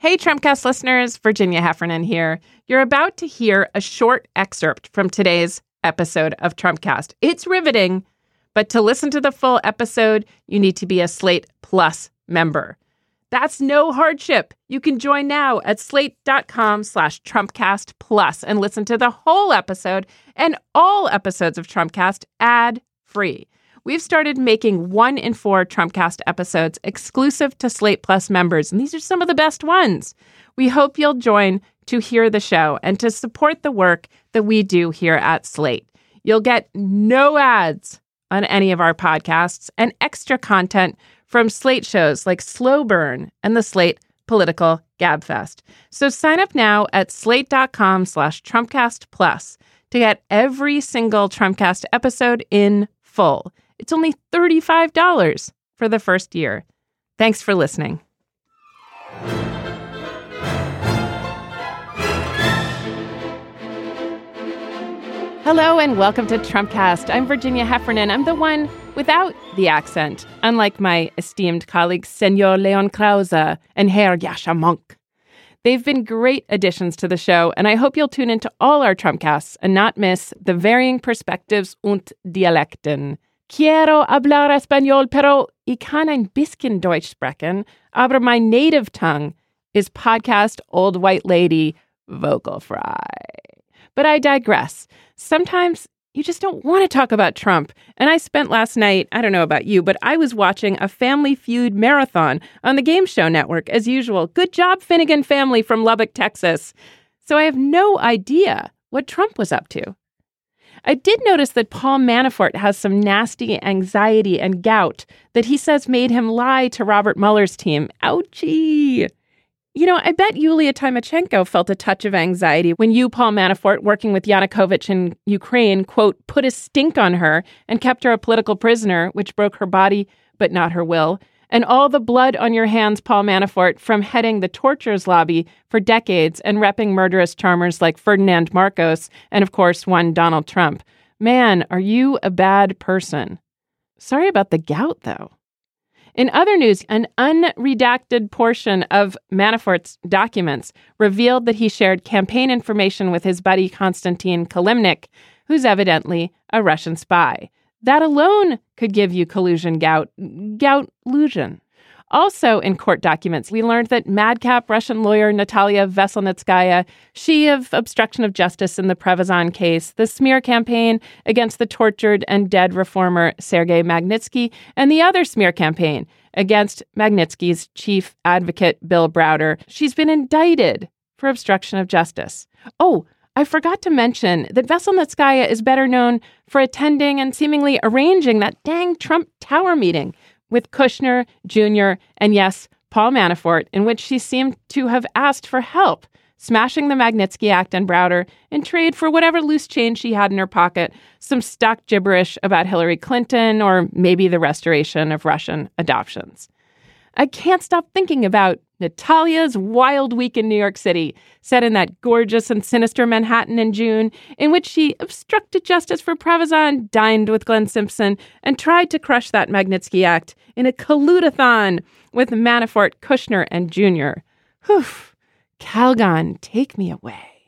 Hey, Trumpcast listeners, Virginia Heffernan here. You're about to hear a short excerpt from today's episode of Trumpcast. It's riveting, but to listen to the full episode, you need to be a Slate Plus member. That's no hardship. You can join now at slate.com slash Trumpcast Plus and listen to the whole episode and all episodes of Trumpcast ad free. We've started making one in four Trumpcast episodes exclusive to Slate Plus members, and these are some of the best ones. We hope you'll join to hear the show and to support the work that we do here at Slate. You'll get no ads on any of our podcasts and extra content from Slate shows like Slow Burn and the Slate Political Gabfest. So sign up now at slate.com slash Trumpcast Plus to get every single Trumpcast episode in full. It's only $35 for the first year. Thanks for listening. Hello and welcome to Trumpcast. I'm Virginia Heffernan. I'm the one without the accent, unlike my esteemed colleagues Senor Leon Krauze and Herr Yascha Mounk. They've been great additions to the show, and I hope you'll tune into all our Trumpcasts and not miss the varying perspectives und Dialekten Quiero hablar español, pero ich kann ein bisschen Deutsch sprechen, aber my native tongue is podcast old white lady vocal fry. But I digress. Sometimes you just don't want to talk about Trump. And I spent last night, I don't know about you, but I was watching a Family Feud marathon on the Game Show Network as usual. Good job, Finnegan family from Lubbock, Texas. So I have no idea what Trump was up to. I did notice that Paul Manafort has some nasty anxiety and gout that he says made him lie to Robert Mueller's team. Ouchie. You know, I bet Yulia Tymoshenko felt a touch of anxiety when you, Paul Manafort, working with Yanukovych in Ukraine, quote, put a stink on her and kept her a political prisoner, which broke her body but not her will and all the blood on your hands, Paul Manafort, from heading the tortures lobby for decades and repping murderous charmers like Ferdinand Marcos and, of course, one Donald Trump. Man, are you a bad person? Sorry about the gout, though. In other news, an unredacted portion of Manafort's documents revealed that he shared campaign information with his buddy Konstantin Kilimnik, who's evidently a Russian spy. That alone could give you collusion gout, gout illusion. Also, in court documents, we learned that madcap Russian lawyer Natalia Veselnitskaya, she of obstruction of justice in the Prevezon case, the smear campaign against the tortured and dead reformer Sergei Magnitsky, and the other smear campaign against Magnitsky's chief advocate Bill Browder, she's been indicted for obstruction of justice. Oh, I forgot to mention that Veselnitskaya is better known for attending and seemingly arranging that dang Trump Tower meeting with Kushner Jr. and yes, Paul Manafort, in which she seemed to have asked for help smashing the Magnitsky Act and Browder in trade for whatever loose change she had in her pocket, some stock gibberish about Hillary Clinton, or maybe the restoration of Russian adoptions. I can't stop thinking about Natalia's Wild Week in New York City, set in that gorgeous and sinister Manhattan in June, in which she obstructed justice for Prevezon, dined with Glenn Simpson, and tried to crush that Magnitsky Act in a colludathon with Manafort, Kushner, and Jr. Whew. Calgon, take me away.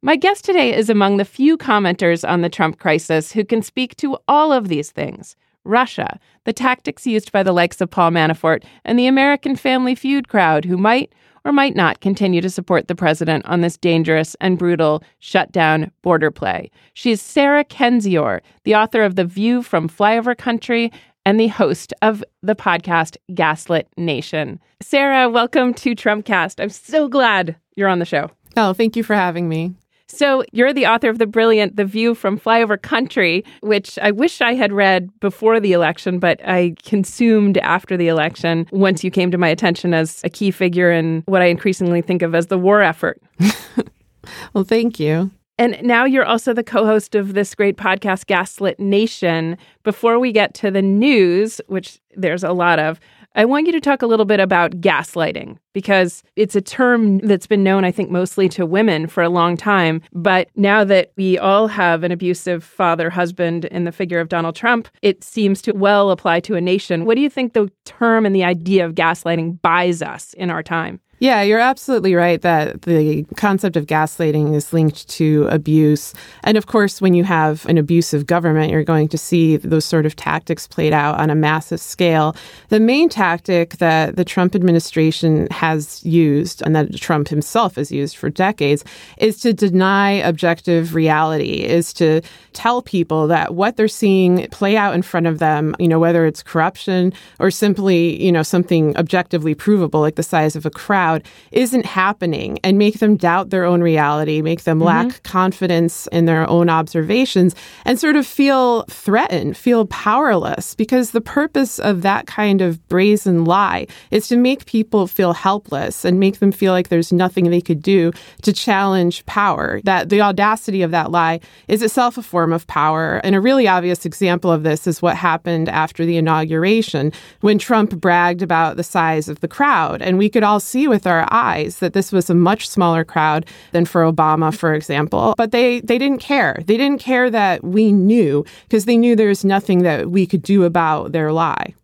My guest today is among the few commenters on the Trump crisis who can speak to all of these things Russia, the tactics used by the likes of Paul Manafort, and the American Family Feud crowd who might or might not continue to support the president on this dangerous and brutal shutdown border play. She's Sarah Kendzior, the author of The View from Flyover Country and the host of the podcast Gaslit Nation. Sarah, welcome to Trumpcast. I'm so glad you're on the show. Oh, thank you for having me. So, you're the author of the brilliant The View from Flyover Country, which I wish I had read before the election, but I consumed after the election once you came to my attention as a key figure in what I increasingly think of as the war effort. well, thank you. And now you're also the co host of this great podcast, Gaslit Nation. Before we get to the news, which there's a lot of, I want you to talk a little bit about gaslighting because it's a term that's been known, I think, mostly to women for a long time. But now that we all have an abusive father husband in the figure of Donald Trump, it seems to well apply to a nation. What do you think the term and the idea of gaslighting buys us in our time? Yeah, you're absolutely right that the concept of gaslighting is linked to abuse. And of course, when you have an abusive government, you're going to see those sort of tactics played out on a massive scale. The main tactic that the Trump administration has used and that Trump himself has used for decades is to deny objective reality, is to tell people that what they're seeing play out in front of them, you know, whether it's corruption or simply, you know, something objectively provable like the size of a crowd crowd isn't happening and make them doubt their own reality, make them mm-hmm. lack confidence in their own observations, and sort of feel threatened, feel powerless. Because the purpose of that kind of brazen lie is to make people feel helpless and make them feel like there's nothing they could do to challenge power. That the audacity of that lie is itself a form of power. And a really obvious example of this is what happened after the inauguration when Trump bragged about the size of the crowd. And we could all see with with our eyes that this was a much smaller crowd than for Obama, for example. But they, they didn't care. They didn't care that we knew because they knew there was nothing that we could do about their lie.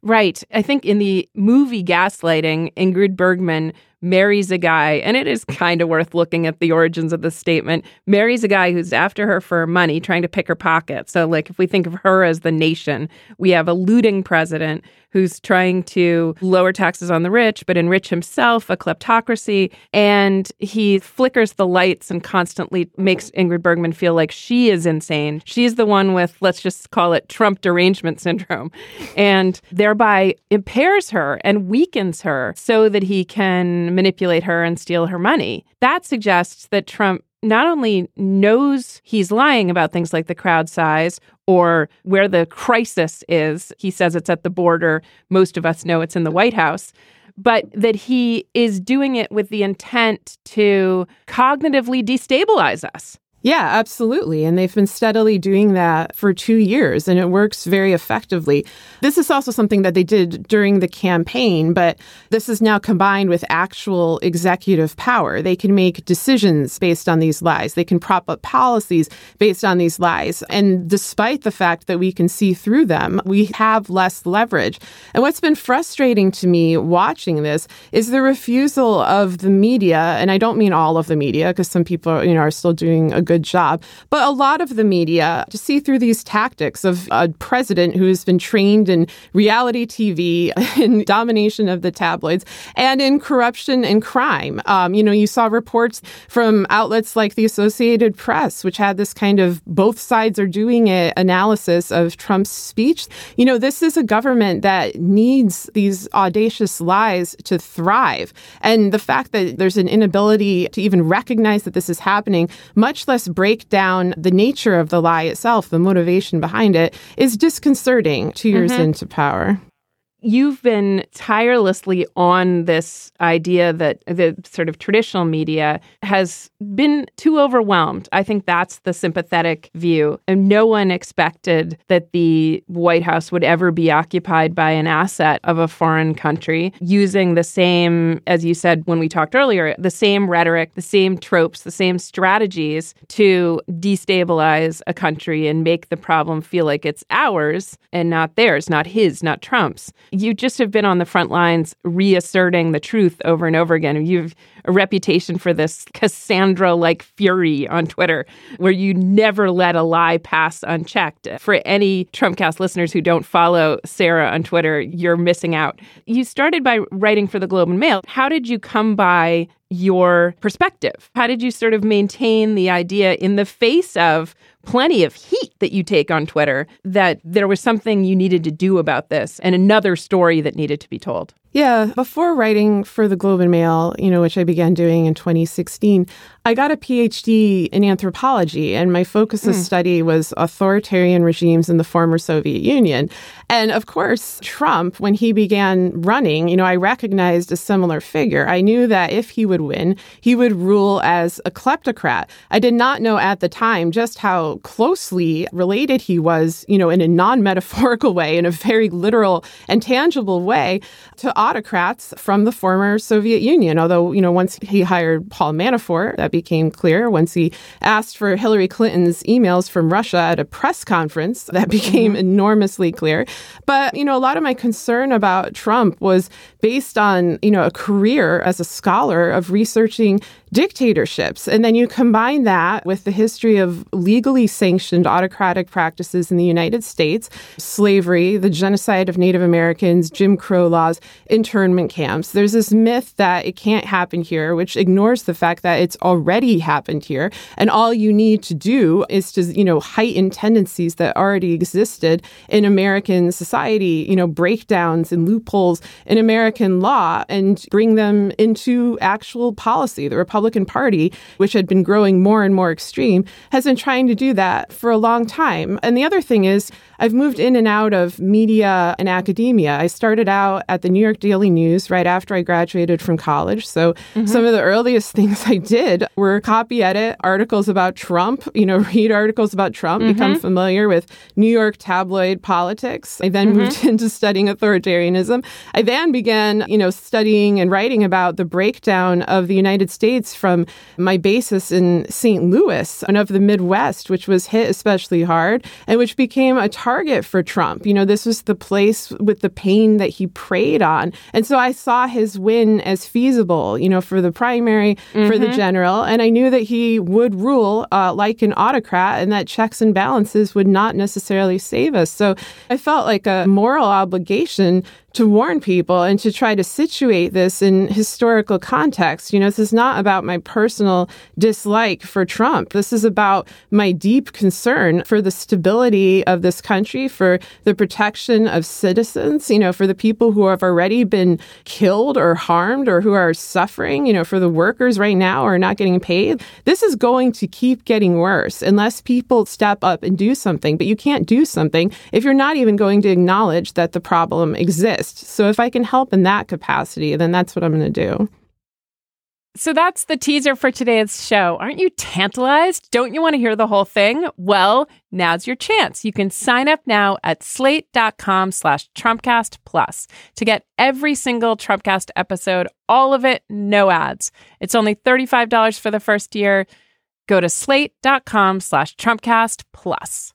Right. I think in the movie Gaslighting, Ingrid Bergman marries a guy, and it is kind of worth looking at the origins of the statement. Marries a guy who's after her for money, trying to pick her pocket. So, like, if we think of her as the nation, we have a looting president who's trying to lower taxes on the rich, but enrich himself, a kleptocracy. And he flickers the lights and constantly makes Ingrid Bergman feel like she is insane. She's the one with, let's just call it Trump derangement syndrome, and thereby impairs her and weakens her so that he can manipulate her and steal her money. That suggests that Trump not only knows he's lying about things like the crowd size or where the crisis is, he says it's at the border. Most of us know it's in the White House. But that he is doing it with the intent to cognitively destabilize us. Yeah, absolutely. And they've been steadily doing that for two years, and it works very effectively. This is also something that they did during the campaign, but this is now combined with actual executive power. They can make decisions based on these lies, they can prop up policies based on these lies. And despite the fact that we can see through them, we have less leverage. And what's been frustrating to me watching this is the refusal of the media, and I don't mean all of the media, because some people you know, are still doing a good job. But a lot of the media to see through these tactics of a president who's been trained in reality TV, in domination of the tabloids, and in corruption and crime. Um, you know, you saw reports from outlets like the Associated Press, which had this kind of both sides are doing it analysis of Trump's speech. You know, this is a government that needs these audacious lies to thrive. And the fact that there's an inability to even recognize that this is happening, much less break down the nature of the lie itself, the motivation behind it, is disconcerting two years mm-hmm. into power. You've been tirelessly on this idea that the sort of traditional media has been too overwhelmed. I think that's the sympathetic view. And no one expected that the White House would ever be occupied by an asset of a foreign country using the same, as you said when we talked earlier, the same rhetoric, the same tropes, the same strategies to destabilize a country and make the problem feel like it's ours and not theirs, not his, not Trump's you just have been on the front lines reasserting the truth over and over again. You've a reputation for this Cassandra like fury on Twitter, where you never let a lie pass unchecked. For any Trumpcast listeners who don't follow Sarah on Twitter, you're missing out. You started by writing for the Globe and Mail. How did you come by your perspective? How did you sort of maintain the idea in the face of plenty of heat that you take on Twitter that there was something you needed to do about this and another story that needed to be told? Yeah, before writing for the Globe and Mail, you know, which I began doing in 2016, I got a PhD in anthropology, and my focus of mm. study was authoritarian regimes in the former Soviet Union. And of course, Trump, when he began running, you know, I recognized a similar figure. I knew that if he would win, he would rule as a kleptocrat. I did not know at the time just how closely related he was, you know, in a non metaphorical way, in a very literal and tangible way, to autocrats from the former Soviet Union. Although, you know, once he hired Paul Manafort, that became clear. Once he asked for Hillary Clinton's emails from Russia at a press conference, that became mm-hmm. enormously clear. But, you know, a lot of my concern about Trump was based on, you know, a career as a scholar of researching dictatorships. And then you combine that with the history of legally sanctioned autocratic practices in the United States, slavery, the genocide of Native Americans, Jim Crow laws, internment camps. There's this myth that it can't happen here, which ignores the fact that it's already happened here. And all you need to do is to, you know, heighten tendencies that already existed in American society, you know, breakdowns and loopholes in American law and bring them into actual policy. The Republican Party, which had been growing more and more extreme, has been trying to do that for a long time. And the other thing is, I've moved in and out of media and academia. I started out at the New York Daily News right after I graduated from college. So mm-hmm. some of the earliest things I did were copy edit articles about Trump, you know, read articles about Trump, mm-hmm. become familiar with New York tabloid politics. I then mm-hmm. moved into studying authoritarianism. I then began, you know, studying and writing about the breakdown of the United States from my basis in St. Louis and of the Midwest, which was hit especially hard and which became a target for Trump. You know, this was the place with the pain that he preyed on. And so I saw his win as feasible, you know, for the primary, mm-hmm. for the mm-hmm. general. And I knew that he would rule uh, like an autocrat and that checks and balances would not necessarily save us. So I felt like a moral obligation to warn people and to try to situate this in historical context. You know, this is not about my personal dislike for Trump. This is about my deep concern for the stability of this country, for the protection of citizens, you know, for the people who have already been killed or harmed or who are suffering, you know, for the workers right now who are not getting paid. This is going to keep getting worse unless people step up and do something. But you can't do something if you're not even going to acknowledge that the problem exists. So if I can help in that capacity, then that's what I'm going to do. So that's the teaser for today's show. Aren't you tantalized? Don't you want to hear the whole thing? Well, now's your chance. You can sign up now at slate.com slash Trumpcast Plus to get every single Trumpcast episode, all of it, no ads. It's only $35 for the first year. Go to slate.com slash Trumpcast Plus.